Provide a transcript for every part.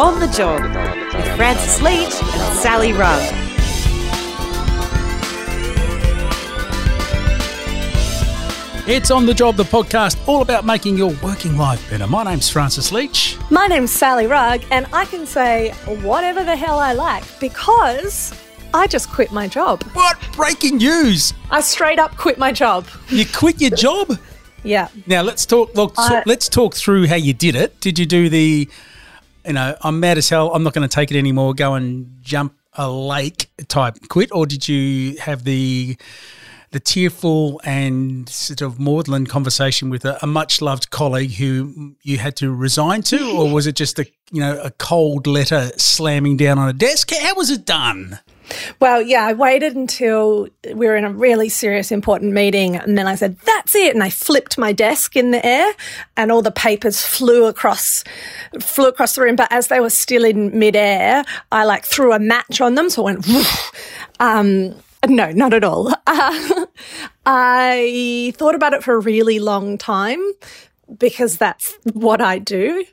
On the Job with Francis Leach and Sally Rugg. It's On the Job, the podcast all about making your working life better. My name's Francis Leach. My name's Sally Rugg, and I can say whatever the hell I like because I just quit my job. What? Breaking news! I straight up quit my job. You quit your job? Yeah. Now let's talk. Look, so I- let's talk through how you did it. Did you do the, you know, I'm mad as hell. I'm not going to take it anymore. Go and jump a lake type quit, or did you have the the tearful and sort of maudlin conversation with a, a much loved colleague who you had to resign to, or was it just a you know a cold letter slamming down on a desk? How was it done? Well, yeah, I waited until we were in a really serious, important meeting, and then I said, "That's it," and I flipped my desk in the air, and all the papers flew across, flew across the room. But as they were still in midair, I like threw a match on them, so it went. Um, no, not at all. Uh, I thought about it for a really long time because that's what I do.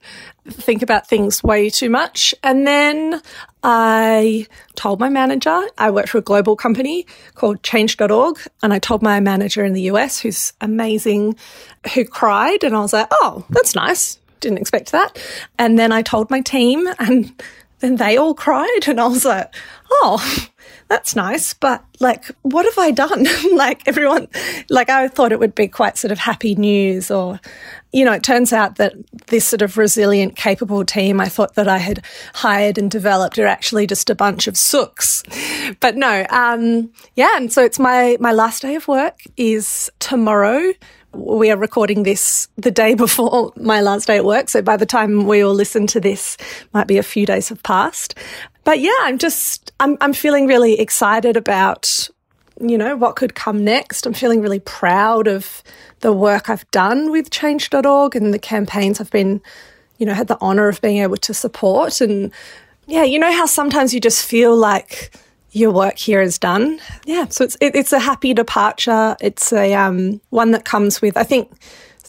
Think about things way too much. And then I told my manager, I work for a global company called change.org. And I told my manager in the US, who's amazing, who cried. And I was like, oh, that's nice. Didn't expect that. And then I told my team and then they all cried. And I was like, oh, that's nice. But like, what have I done? like everyone, like I thought it would be quite sort of happy news or, you know, it turns out that this sort of resilient, capable team I thought that I had hired and developed are actually just a bunch of sooks. But no, um, yeah. And so it's my, my last day of work is tomorrow. We are recording this the day before my last day at work. So by the time we all listen to this, might be a few days have passed. But yeah, I'm just, I'm, I'm feeling really excited about, you know, what could come next. I'm feeling really proud of the work I've done with change.org and the campaigns I've been, you know, had the honor of being able to support. And yeah, you know how sometimes you just feel like your work here is done. Yeah, so it's it, it's a happy departure. It's a um, one that comes with, I think,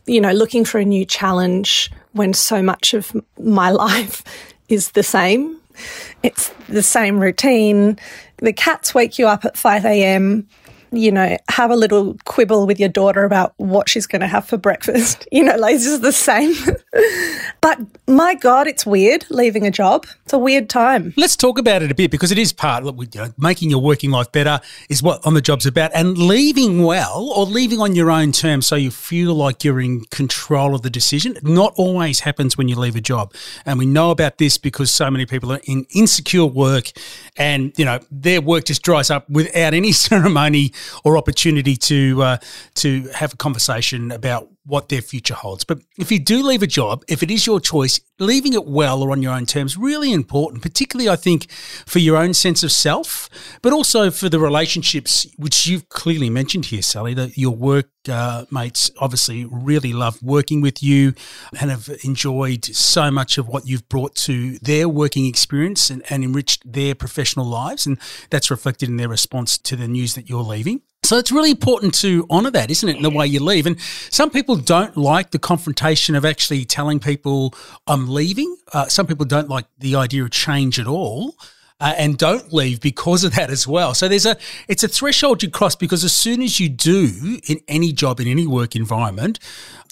you know, looking for a new challenge when so much of my life is the same. It's the same routine. The cats wake you up at 5 a.m. You know, have a little quibble with your daughter about what she's going to have for breakfast. You know, like it's just the same. but my God, it's weird leaving a job. It's a weird time. Let's talk about it a bit because it is part of you know, making your working life better is what on the job's about, and leaving well or leaving on your own terms so you feel like you're in control of the decision. Not always happens when you leave a job, and we know about this because so many people are in insecure work, and you know their work just dries up without any ceremony or opportunity to uh, to have a conversation about what their future holds. But if you do leave a job, if it is your choice, leaving it well or on your own terms really important, particularly I think for your own sense of self, but also for the relationships which you've clearly mentioned here, Sally, that your work uh, mates obviously really love working with you and have enjoyed so much of what you've brought to their working experience and, and enriched their professional lives. And that's reflected in their response to the news that you're leaving. So it's really important to honour that, isn't it, in the way you leave? And some people don't like the confrontation of actually telling people I'm leaving. Uh, some people don't like the idea of change at all. Uh, and don't leave because of that as well. So there's a it's a threshold you cross because as soon as you do in any job in any work environment,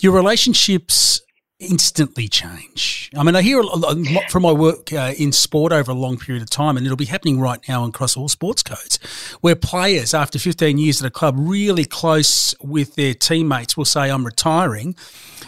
your relationships instantly change. I mean, I hear a lot from my work uh, in sport over a long period of time, and it'll be happening right now across all sports codes, where players, after 15 years at a club, really close with their teammates, will say, I'm retiring.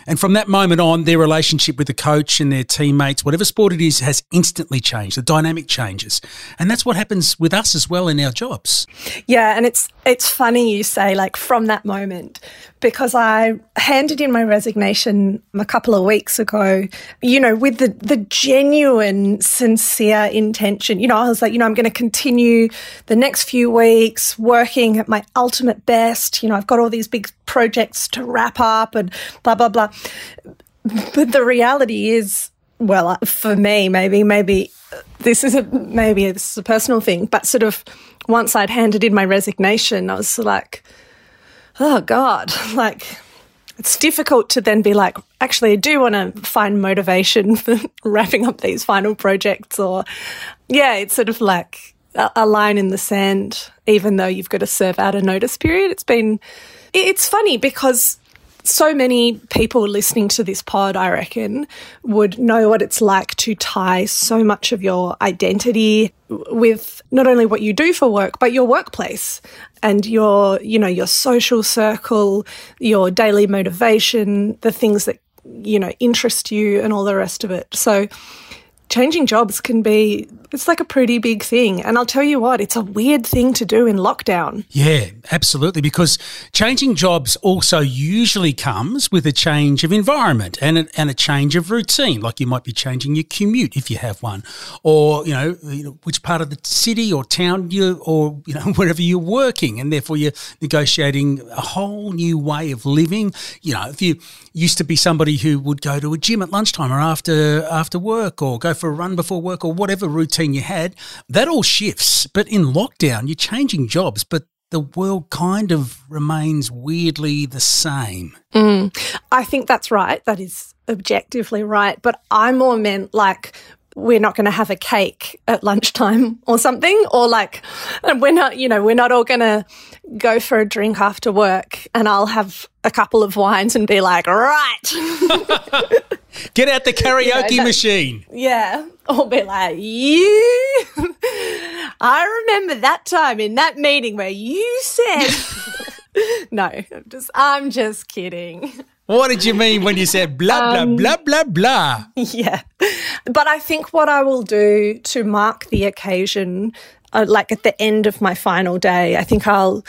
And from that moment on, their relationship with the coach and their teammates, whatever sport it is, has instantly changed. The dynamic changes. And that's what happens with us as well in our jobs. Yeah, and it's it's funny you say like from that moment because I handed in my resignation a couple of weeks ago, you know, with the the genuine sincere intention. You know, I was like, you know, I'm going to continue the next few weeks working at my ultimate best. You know, I've got all these big projects to wrap up and blah blah blah. But the reality is well, uh, for me, maybe, maybe this is a maybe this is a personal thing, but sort of once I'd handed in my resignation, I was like, oh God, like it's difficult to then be like, actually, I do want to find motivation for wrapping up these final projects. Or, yeah, it's sort of like a, a line in the sand, even though you've got to serve out a notice period. It's been, it's funny because so many people listening to this pod, I reckon, would know what it's like to tie so much of your identity with not only what you do for work, but your workplace and your, you know, your social circle, your daily motivation, the things that, you know, interest you and all the rest of it. So, changing jobs can be it's like a pretty big thing. And i'll tell you what it's a weird thing to do in lockdown. Yeah absolutely. Because changing jobs also usually comes with a change of environment and a, and a change of routine. Like you might be changing your commute if you have one. Or you know, you know which part of the city or town you or you know wherever you're working. And therefore you're negotiating a whole new way of living. You know if you used to be somebody who would go to a gym at lunchtime or after after work or go for a run before work or whatever routine you had, that all shifts. But in lockdown, you're changing jobs, but the world kind of remains weirdly the same. Mm, I think that's right. That is objectively right. But I more meant like we're not going to have a cake at lunchtime or something, or like we're not, you know, we're not all going to go for a drink after work and I'll have a couple of wines and be like, right. Get out the karaoke you know, machine. Yeah. Or be like, you. I remember that time in that meeting where you said. no, I'm just, I'm just kidding. What did you mean when you said blah, blah, um, blah, blah, blah? Yeah. But I think what I will do to mark the occasion, uh, like at the end of my final day, I think I'll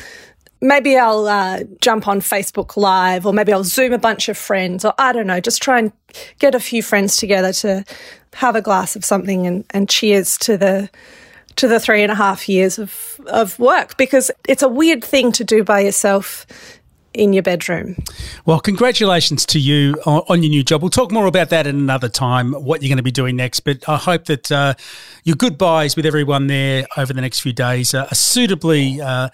maybe I'll uh, jump on Facebook Live or maybe I'll Zoom a bunch of friends or I don't know, just try and get a few friends together to have a glass of something and, and cheers to the to the three and a half years of, of work. Because it's a weird thing to do by yourself in your bedroom. Well, congratulations to you on, on, your new job. We'll talk more about that in another time, what you're going to be doing next. But I hope that uh, your goodbyes with everyone there over the next few days are suitably uh,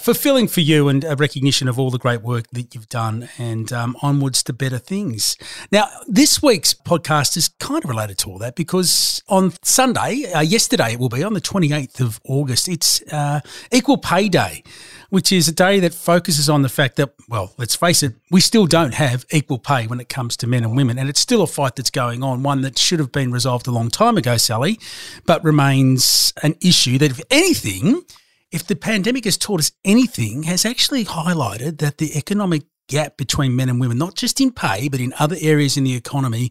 fulfilling for you and a recognition of all the great work that you've done and um, onwards to better things. Now, this week's podcast is kind of related to all that because on Sunday, uh, yesterday it will be on the 28th of August, it's uh, Equal Pay Day which is a day that focuses on the fact that, well, let's face it, we still don't have equal pay when it comes to men and women. And it's still a fight that's going on, one that should have been resolved a long time ago, Sally, but remains an issue that, if anything, if the pandemic has taught us anything, has actually highlighted that the economic gap between men and women, not just in pay, but in other areas in the economy,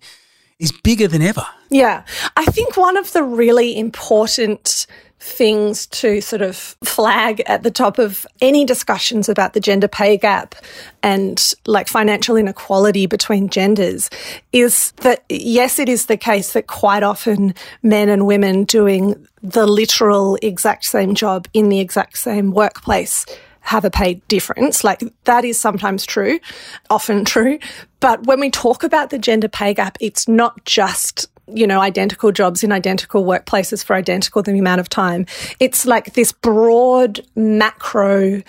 is bigger than ever. Yeah. I think one of the really important things to sort of flag at the top of any discussions about the gender pay gap and like financial inequality between genders is that yes, it is the case that quite often men and women doing the literal exact same job in the exact same workplace have a pay difference. Like that is sometimes true, often true. But when we talk about the gender pay gap, it's not just you know, identical jobs in identical workplaces for identical the amount of time. It's like this broad macro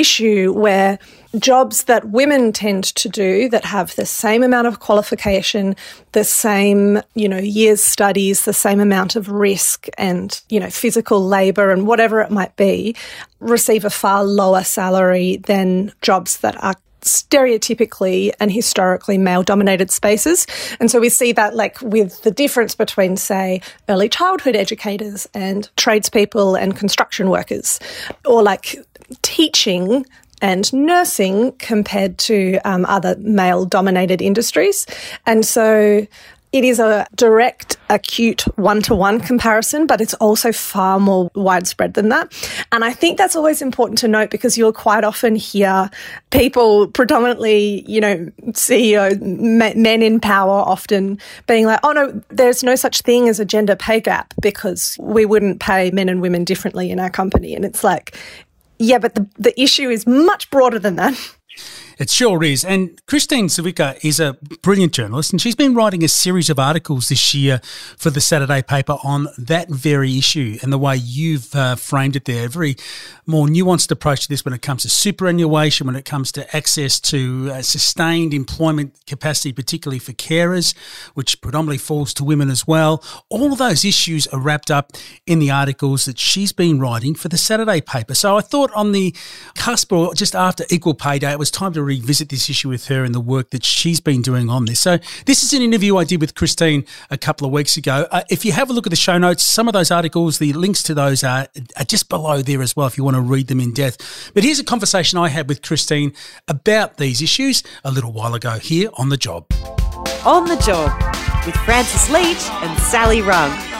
issue where jobs that women tend to do that have the same amount of qualification, the same, you know, years studies, the same amount of risk and, you know, physical labor and whatever it might be, receive a far lower salary than jobs that are stereotypically and historically male dominated spaces. And so we see that like with the difference between, say, early childhood educators and tradespeople and construction workers, or like teaching and nursing compared to um, other male dominated industries. And so it is a direct, acute one to one comparison, but it's also far more widespread than that. And I think that's always important to note because you'll quite often hear people, predominantly, you know, CEO, men in power, often being like, oh no, there's no such thing as a gender pay gap because we wouldn't pay men and women differently in our company. And it's like, yeah, but the, the issue is much broader than that. It sure is. And Kristine Ziwica is a brilliant journalist, and she's been writing a series of articles this year for the Saturday paper on that very issue and the way you've uh, framed it there. A very more nuanced approach to this when it comes to superannuation, when it comes to access to uh, sustained employment capacity, particularly for carers, which predominantly falls to women as well. All of those issues are wrapped up in the articles that she's been writing for the Saturday paper. So I thought on the cusp or just after Equal Pay Day, it was time to revisit this issue with her and the work that she's been doing on this. So this is an interview I did with Kristine a couple of weeks ago. Uh, if you have a look at the show notes, some of those articles, the links to those are, are just below there as well if you want to read them in depth. But here's a conversation I had with Kristine about these issues a little while ago here on The Job. On the Job with Francis Leach and Sally Rugg.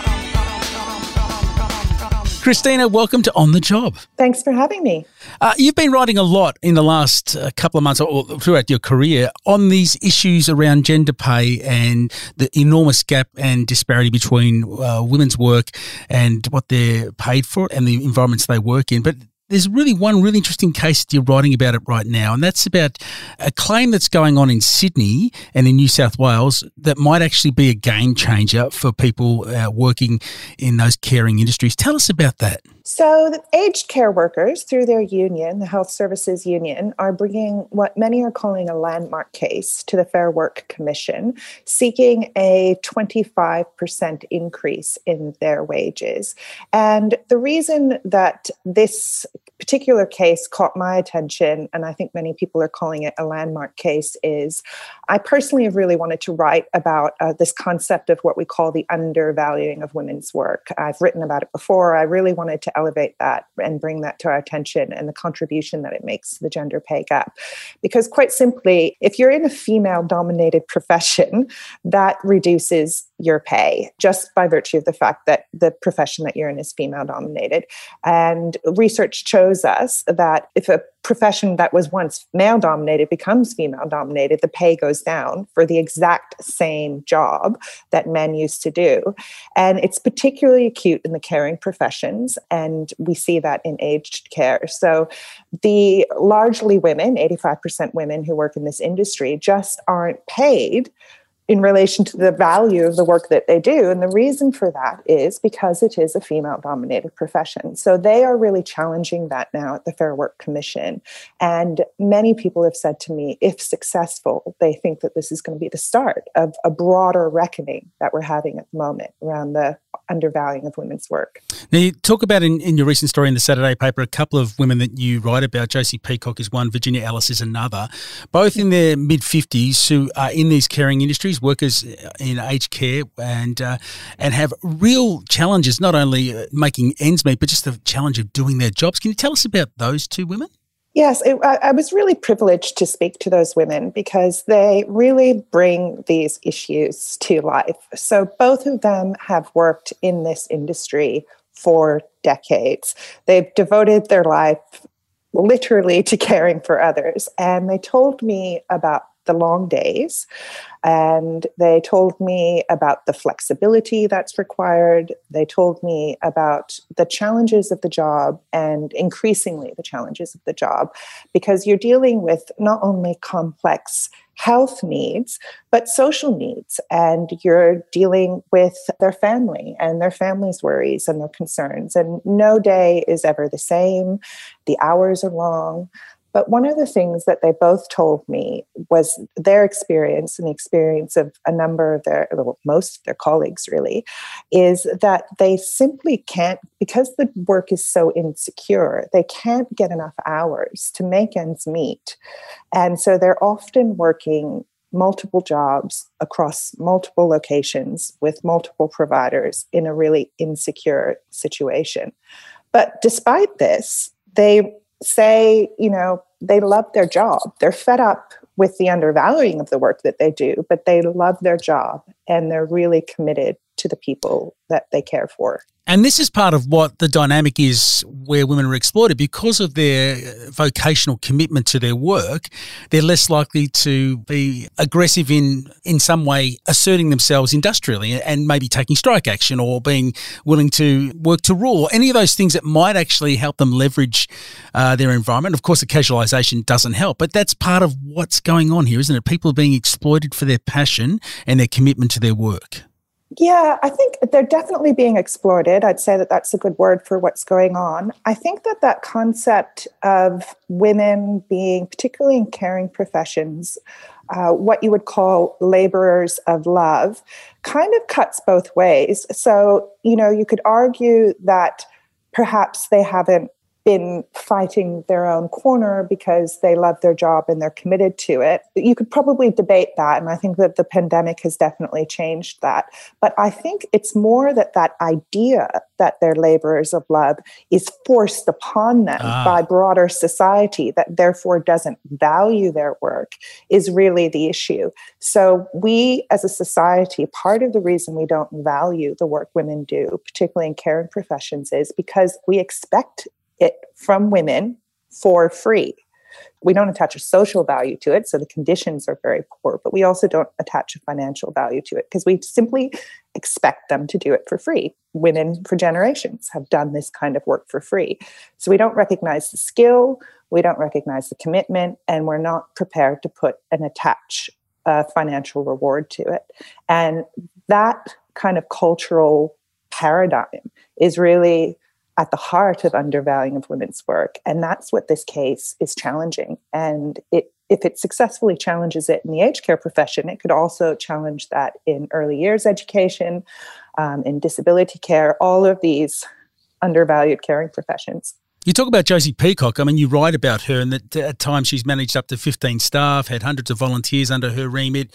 Christina, welcome to On the Job. Thanks for having me. Uh, you've been writing a lot in the last uh, couple of months or throughout your career on these issues around gender pay and the enormous gap and disparity between uh, women's work and what they're paid for and the environments they work in. But there's really one really interesting case that you're writing about it right now, and that's about a claim that's going on in Sydney and in New South Wales that might actually be a game changer for people uh, working in those caring industries. Tell us about that. So, the aged care workers, through their union, the Health Services Union, are bringing what many are calling a landmark case to the Fair Work Commission, seeking a 25% increase in their wages. And the reason that this particular case caught my attention, and I think many people are calling it a landmark case, is I personally have really wanted to write about uh, this concept of what we call the undervaluing of women's work. I've written about it before. I really wanted to elevate that and bring that to our attention and the contribution that it makes to the gender pay gap. Because, quite simply, if you're in a female dominated profession, that reduces your pay just by virtue of the fact that the profession that you're in is female dominated. And research shows us that if a profession that was once male dominated becomes female dominated, the pay goes down for the exact same job that men used to do. And it's particularly acute in the caring professions. And we see that in aged care. So the largely women, 85% women who work in this industry, just aren't paid in relation to the value of the work that they do. And the reason for that is because it is a female dominated profession. So they are really challenging that now at the Fair Work Commission. And many people have said to me, if successful, they think that this is going to be the start of a broader reckoning that we're having at the moment around the undervaluing of women's work. Now, you talk about in, in your recent story in the Saturday paper a couple of women that you write about. Josie Peacock is one, Virginia Ellis is another, both in their mid 50s who are in these caring industries, workers in aged care, and, uh, and have real challenges, not only uh, making ends meet, but just the challenge of doing their jobs. Can you tell us about those two women? Yes, it, I, I, was really privileged to speak to those women because they really bring these issues to life. So, both of them have worked in this industry for decades. They've devoted their life literally to caring for others. And they told me about the long days. And they told me about the flexibility that's required. They told me about the challenges of the job and increasingly the challenges of the job because you're dealing with not only complex health needs, but social needs. And you're dealing with their family and their family's worries and their concerns. And no day is ever the same. The hours are long. But one of the things that they both told me was their experience and the experience of a number of their, well, most of their colleagues really, is that they simply can't, because the work is so insecure, they can't get enough hours to make ends meet. And so they're often working multiple jobs across multiple locations with multiple providers in a really insecure situation. But despite this, they say, you know, they love their job. They're fed up with the undervaluing of the work that they do, but they love their job and they're really committed to the people that they care for. And this is part of what the dynamic is where women are exploited because of their vocational commitment to their work. They're less likely to be aggressive in, in some way, asserting themselves industrially and maybe taking strike action or being willing to work to rule or any of those things that might actually help them leverage uh, their environment. Of course, the casualisation doesn't help, but that's part of what's going on here, isn't it? People are being exploited for their passion and their commitment to their work. Yeah, I think they're definitely being exploited. I'd say that that's a good word for what's going on. I think that that concept of women being, particularly in caring professions, uh, what you would call laborers of love, kind of cuts both ways. So, you know, you could argue that perhaps they haven't been fighting their own corner because they love their job and they're committed to it. You could probably debate that. And I think that the pandemic has definitely changed that. But I think it's more that that idea that they're laborers of love is forced upon them ah. by broader society that therefore doesn't value their work is really the issue. So we as a society, part of the reason we don't value the work women do, particularly in caring professions, is because we expect it from women for free. We don't attach a social value to it, so the conditions are very poor, but we also don't attach a financial value to it because we simply expect them to do it for free. Women for generations have done this kind of work for free. So we don't recognize the skill, we don't recognize the commitment, and we're not prepared to put and attach a financial reward to it. And that kind of cultural paradigm is really at the heart of undervaluing of women's work. And that's what this case is challenging. And it, if it successfully challenges it in the aged care profession, it could also challenge that in early years education, um, in disability care, all of these undervalued caring professions. You talk about Josie Peacock. I mean, you write about her, and that at times she's managed up to 15 staff, had hundreds of volunteers under her remit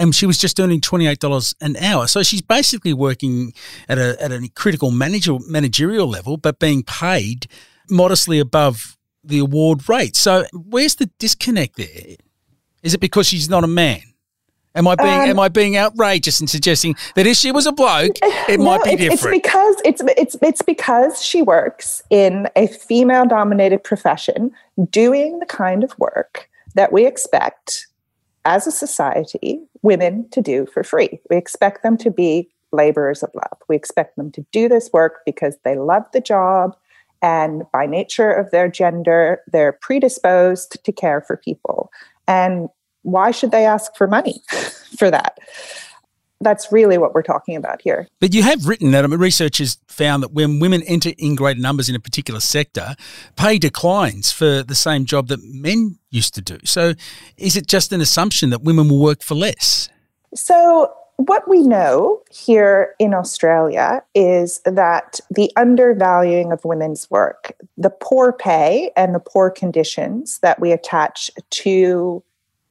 and she was just earning $28 an hour. So she's basically working at a, at a critical manager, managerial level, but being paid modestly above the award rate. So where's the disconnect there? Is it because she's not a man? Am I being um, am I being outrageous in suggesting that if she was a bloke, it no, might be it's, different? It's because it's it's it's because she works in a female dominated profession, doing the kind of work that we expect as a society, women to do for free. We expect them to be laborers of love. We expect them to do this work because they love the job and by nature of their gender, they're predisposed to care for people. And why should they ask for money for that? That's really what we're talking about here. But you have written that I mean, researchers found that when women enter in greater numbers in a particular sector, pay declines for the same job that men used to do. So is it just an assumption that women will work for less? So what we know here in Australia is that the undervaluing of women's work, the poor pay and the poor conditions that we attach to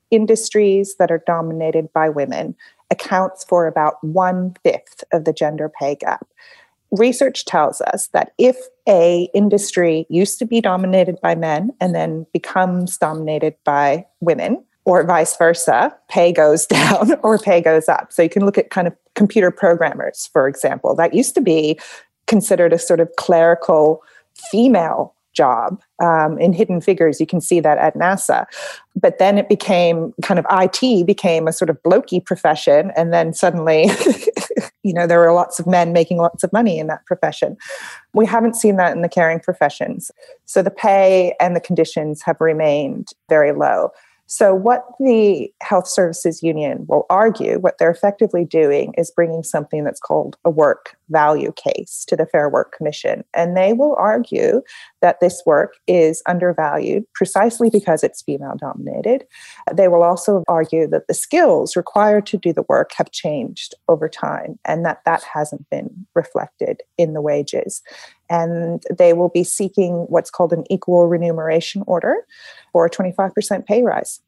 industries that are dominated by women accounts for about one fifth of the gender pay gap. Research tells us that if a industry used to be dominated by men and then becomes dominated by women, or vice versa, pay goes down or pay goes up. So you can look at kind of computer programmers, for example. That used to be considered a sort of clerical female job um, in hidden figures you can see that at nasa. But then it became kind of it became a sort of blokey profession and then suddenly you know there were lots of men making lots of money in that profession. We haven't seen that in the caring professions. So the pay and the conditions have remained very low so, what the Health Services Union will argue, what they're effectively doing is bringing something that's called a work value case to the Fair Work Commission. And they will argue that this work is undervalued precisely because it's female dominated. They will also argue that the skills required to do the work have changed over time and that that hasn't been reflected in the wages. And they will be seeking what's called an equal remuneration order or a 25% pay rise.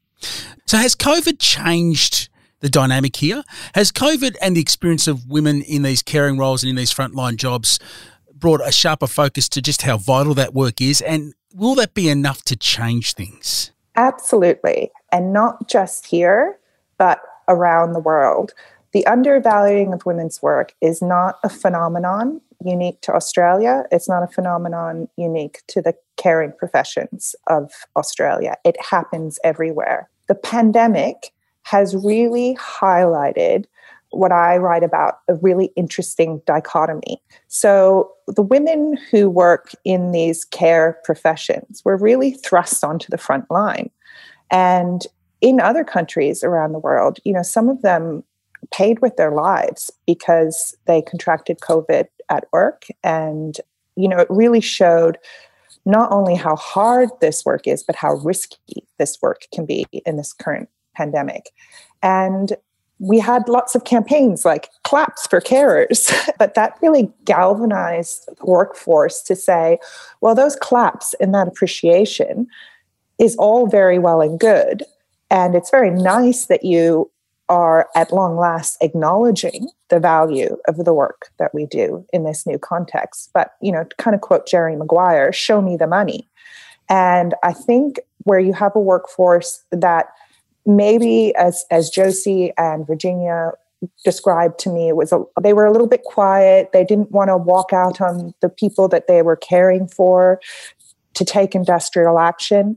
So, has COVID changed the dynamic here? Has COVID and the experience of women in these caring roles and in these frontline jobs brought a sharper focus to just how vital that work is? And will that be enough to change things? Absolutely. And not just here, but around the world. the undervaluing of women's work is not a phenomenon unique to Australia. It's not a phenomenon unique to the caring professions of Australia. It happens everywhere. The pandemic has really highlighted what I write about a really interesting dichotomy. So, the women who work in these care professions were really thrust onto the front line. And in other countries around the world, you know, some of them paid with their lives because they contracted COVID at work. And, you know, it really showed not only how hard this work is, but how risky this work can be in this current pandemic. And we had lots of campaigns like claps for carers, but that really galvanized the workforce to say, well, those claps and that appreciation is all very well and good. And it's very nice that you are at long last acknowledging the value of the work that we do in this new context. But, you know, kind of quote Jerry Maguire, show me the money. And I think where you have a workforce that maybe as as Josie and Virginia described to me it was a, they were a little bit quiet they didn't want to walk out on the people that they were caring for to take industrial action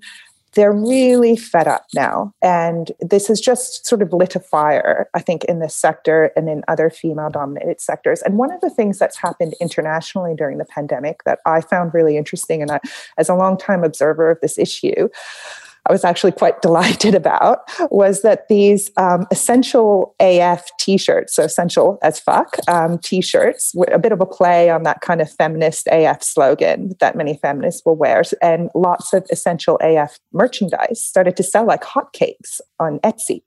they're really fed up now. And this has just sort of lit a fire, I think, in this sector and in other female dominated sectors. And one of the things that's happened internationally during the pandemic that I found really interesting, and I, as a longtime observer of this issue, I was actually quite delighted about was that these um, essential AF t-shirts, so essential as fuck um, t-shirts, a bit of a play on that kind of feminist AF slogan that many feminists will wear, and lots of essential AF merchandise started to sell like hotcakes on Etsy,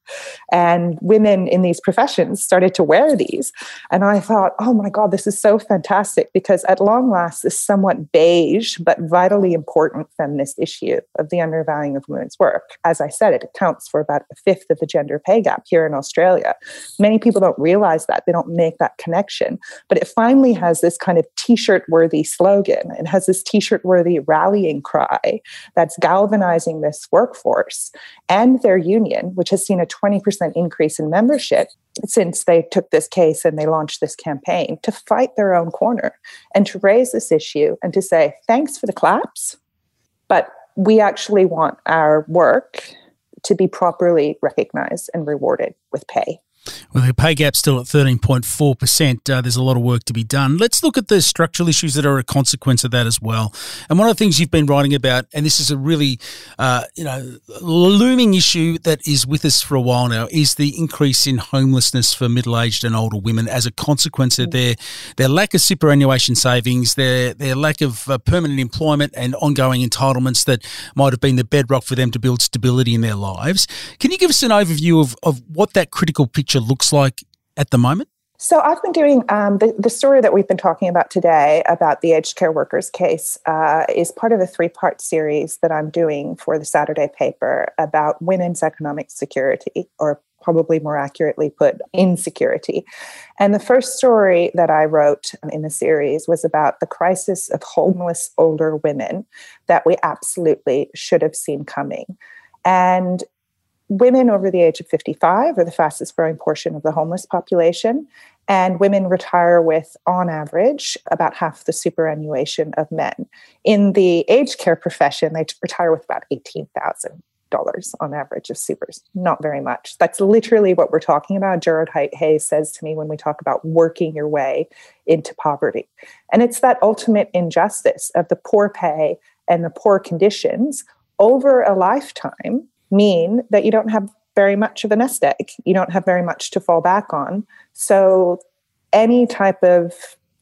and women in these professions started to wear these, and I thought, oh my god, this is so fantastic because at long last, this somewhat beige but vitally important feminist issue of the undervaluing of women women's work. As I said, it accounts for about a fifth of the gender pay gap here in Australia. Many people don't realize that, they don't make that connection. But it finally has this kind of t shirt worthy slogan. It has this t shirt worthy rallying cry that's galvanizing this workforce and their union, which has seen a 20% increase in membership since they took this case and they launched this campaign to fight their own corner and to raise this issue and to say, thanks for the claps, but we actually want our work to be properly recognized and rewarded with pay. Well, the pay gap still at 13.4%. Uh, there's a lot of work to be done. Let's look at the structural issues that are a consequence of that as well. And one of the things you've been writing about, and this is a really, uh, you know, looming issue that is with us for a while now, is the increase in homelessness for middle-aged and older women as a consequence of their their lack of superannuation savings, their their lack of uh, permanent employment and ongoing entitlements that might have been the bedrock for them to build stability in their lives. Can you give us an overview of, of what that critical picture looks like at the moment? So I've been doing um, the, the story that we've been talking about today about the aged care workers case uh, is part of a three part series that I'm doing for the Saturday paper about women's economic security, or probably more accurately put, insecurity. And the first story that I wrote in the series was about the crisis of homeless older women that we absolutely should have seen coming. And women over the age of 55 are the fastest growing portion of the homeless population. And women retire with, on average, about half the superannuation of men. In the aged care profession, they retire with about 18,000 dollars on average of supers not very much that's literally what we're talking about gerard hayes says to me when we talk about working your way into poverty and it's that ultimate injustice of the poor pay and the poor conditions over a lifetime mean that you don't have very much of a nest egg. You don't have very much to fall back on. So, any type of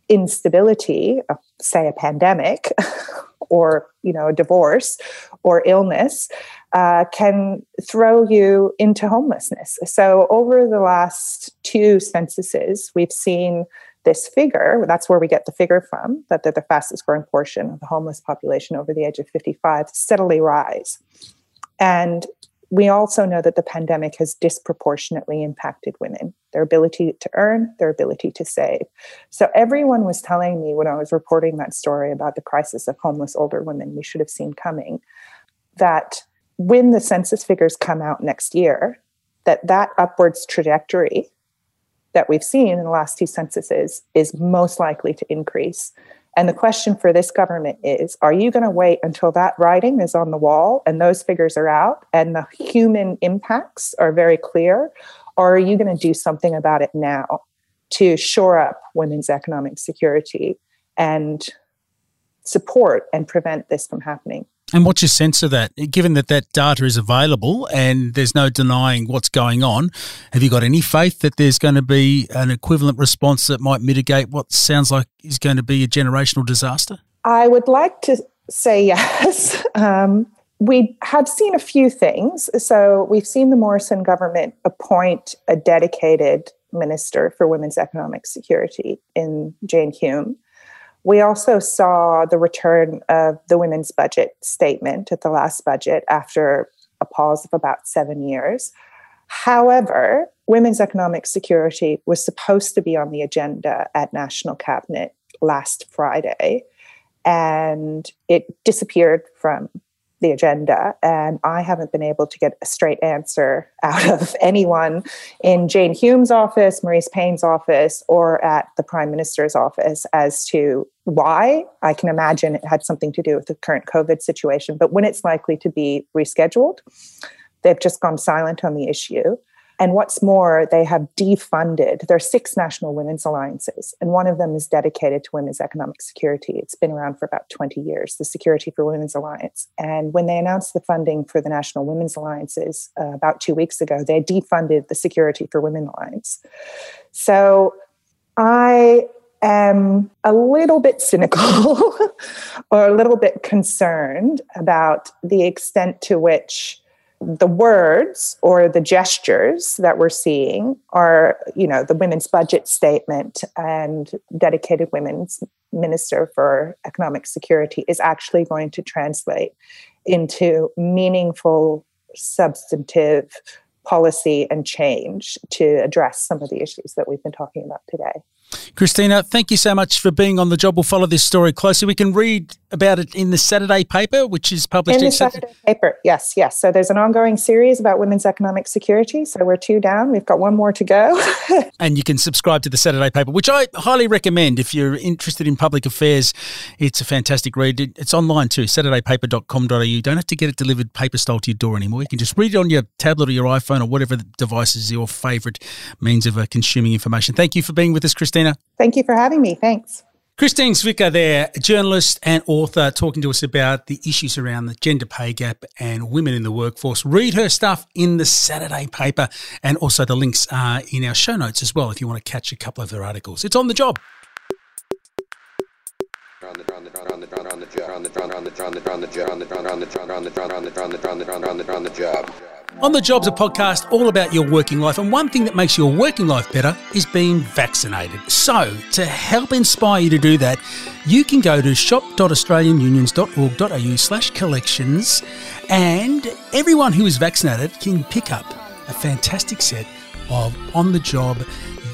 instability, uh, say a pandemic, or you know a divorce or illness, uh, can throw you into homelessness. So, over the last two censuses, we've seen this figure. That's where we get the figure from. That they're the fastest growing portion of the homeless population over the age of 55 steadily rise. And we also know that the pandemic has disproportionately impacted women, their ability to earn, their ability to save. So, everyone was telling me when I was reporting that story about the crisis of homeless older women we should have seen coming, that when the census figures come out next year, that that upwards trajectory that we've seen in the last two censuses is most likely to increase. And the question for this government is are you going to wait until that writing is on the wall and those figures are out and the human impacts are very clear? Or are you going to do something about it now to shore up women's economic security and support and prevent this from happening? And what's your sense of that? Given that that data is available and there's no denying what's going on, have you got any faith that there's going to be an equivalent response that might mitigate what sounds like is going to be a generational disaster? I would like to say yes. Um, we have seen a few things. So we've seen the Morrison government appoint a dedicated minister for women's economic security in Jane Hume. We also saw the return of the women's budget statement at the last budget after a pause of about seven years. However, women's economic security was supposed to be on the agenda at National Cabinet last Friday, and it disappeared from the agenda. And I haven't been able to get a straight answer out of anyone in Jane Hume's office, Marise Payne's office, or at the Prime Minister's office as to why. I can imagine it had something to do with the current COVID situation, but when it's likely to be rescheduled, they've just gone silent on the issue. And what's more, they have defunded. There are six national women's alliances, and one of them is dedicated to women's economic security. It's been around for about 20 years, the Security for Women's Alliance. And when they announced the funding for the National Women's Alliances uh, about two weeks ago, they defunded the Security for Women Alliance. So I am a little bit cynical or a little bit concerned about the extent to which the words or the gestures that we're seeing are, you know, the women's budget statement and dedicated women's minister for economic security is actually going to translate into meaningful, substantive policy and change to address some of the issues that we've been talking about today. Christina, thank you so much for being on the job. We'll follow this story closely. We can read about it in the Saturday paper, which is published in the Saturday paper. Yes, yes. So there's an ongoing series about women's economic security. So we're two down. We've got one more to go. and you can subscribe to the Saturday paper, which I highly recommend if you're interested in public affairs. It's a fantastic read. It's online too, saturdaypaper.com.au. You don't have to get it delivered paper style to your door anymore. You can just read it on your tablet or your iPhone or whatever device is your favourite means of uh, consuming information. Thank you for being with us, Christina. Thank you for having me. Thanks. Kristine Ziwica there, journalist and author, talking to us about the issues around the gender pay gap and women in the workforce. Read her stuff in the Saturday paper, and also the links are in our show notes as well if you want to catch a couple of her articles. It's on the job. On the job. On the Job's a podcast all about your working life, and one thing that makes your working life better is being vaccinated. So, to help inspire you to do that, you can go to shop.australianunions.org.au slash collections, and everyone who is vaccinated can pick up a fantastic set of on the job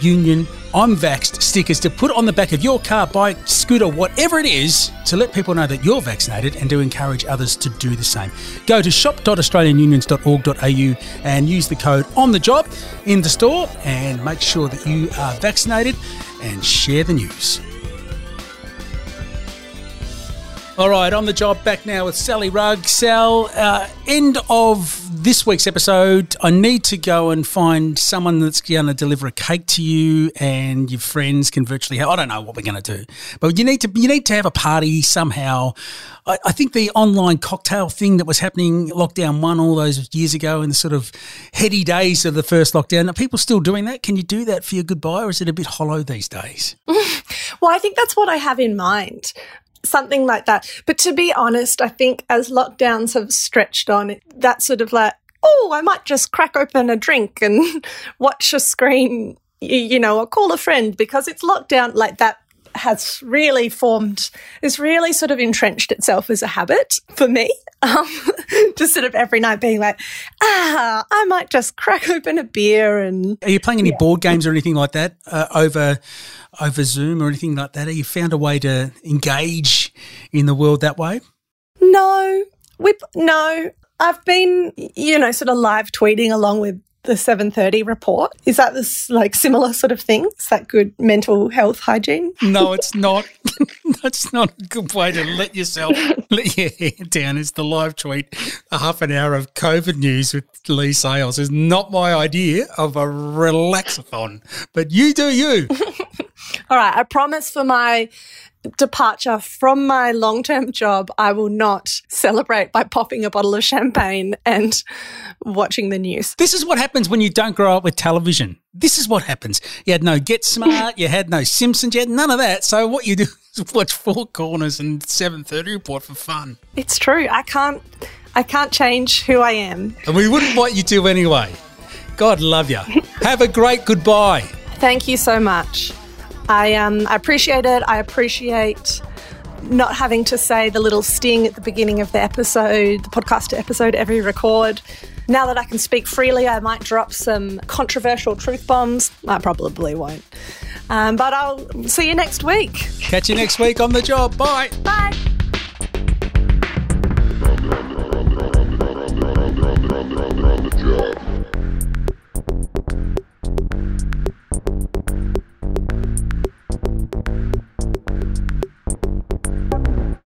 union I'm vaxxed stickers to put on the back of your car, bike, scooter, whatever it is, to let people know that you're vaccinated and to encourage others to do the same. Go to shop.australianunions.org.au and use the code on the job in the store and make sure that you are vaccinated and share the news. All right, on the job back now with Sally Rugg. Sal, uh, end of this week's episode. I need to go and find someone that's going to deliver a cake to you, and your friends can virtually. Have, I don't know what we're going to do, but you need to you need to have a party somehow. I, I, think the online cocktail thing that was happening lockdown one all those years ago in the sort of heady days of the first lockdown. Are people still doing that? Can you do that for your goodbye, or is it a bit hollow these days? well, I think that's what I have in mind something like that. But to be honest, I think as lockdowns have stretched on, that sort of like, oh, I might just crack open a drink and watch a screen, you know, or call a friend because it's lockdown like that has really formed, has really sort of entrenched itself as a habit for me. Um, just sort of every night being like, ah, I might just crack open a beer and. Are you playing any yeah. board games or anything like that uh, over over Zoom or anything like that? Have you found a way to engage in the world that way? No, we no. I've been, you know, sort of live tweeting along with the 7:30 report. Is that this like similar sort of thing? Is that good mental health hygiene? No, it's not. That's not a good way to let yourself let your hair down. Is the live tweet a half an hour of COVID news with Leigh Sales is not my idea of a relaxathon. But you do you. All right, I promise for my departure from my long term job, I will not celebrate by popping a bottle of champagne and watching the news. This is what happens when you don't grow up with television. This is what happens. You had no Get Smart, you had no Simpsons, you had none of that. So what you do is watch Four Corners and 7.30 Report for fun. It's true. I can't. I can't change who I am. And we wouldn't want you to anyway. God love you. Have a great goodbye. Thank you so much. I, um, appreciate it. I appreciate not having to say the little sting at the beginning of the episode, the podcast episode, every record. Now that I can speak freely, I might drop some controversial truth bombs. I probably won't. Um, but I'll see you next week. Catch you next week on the job. Bye. Bye. On the job.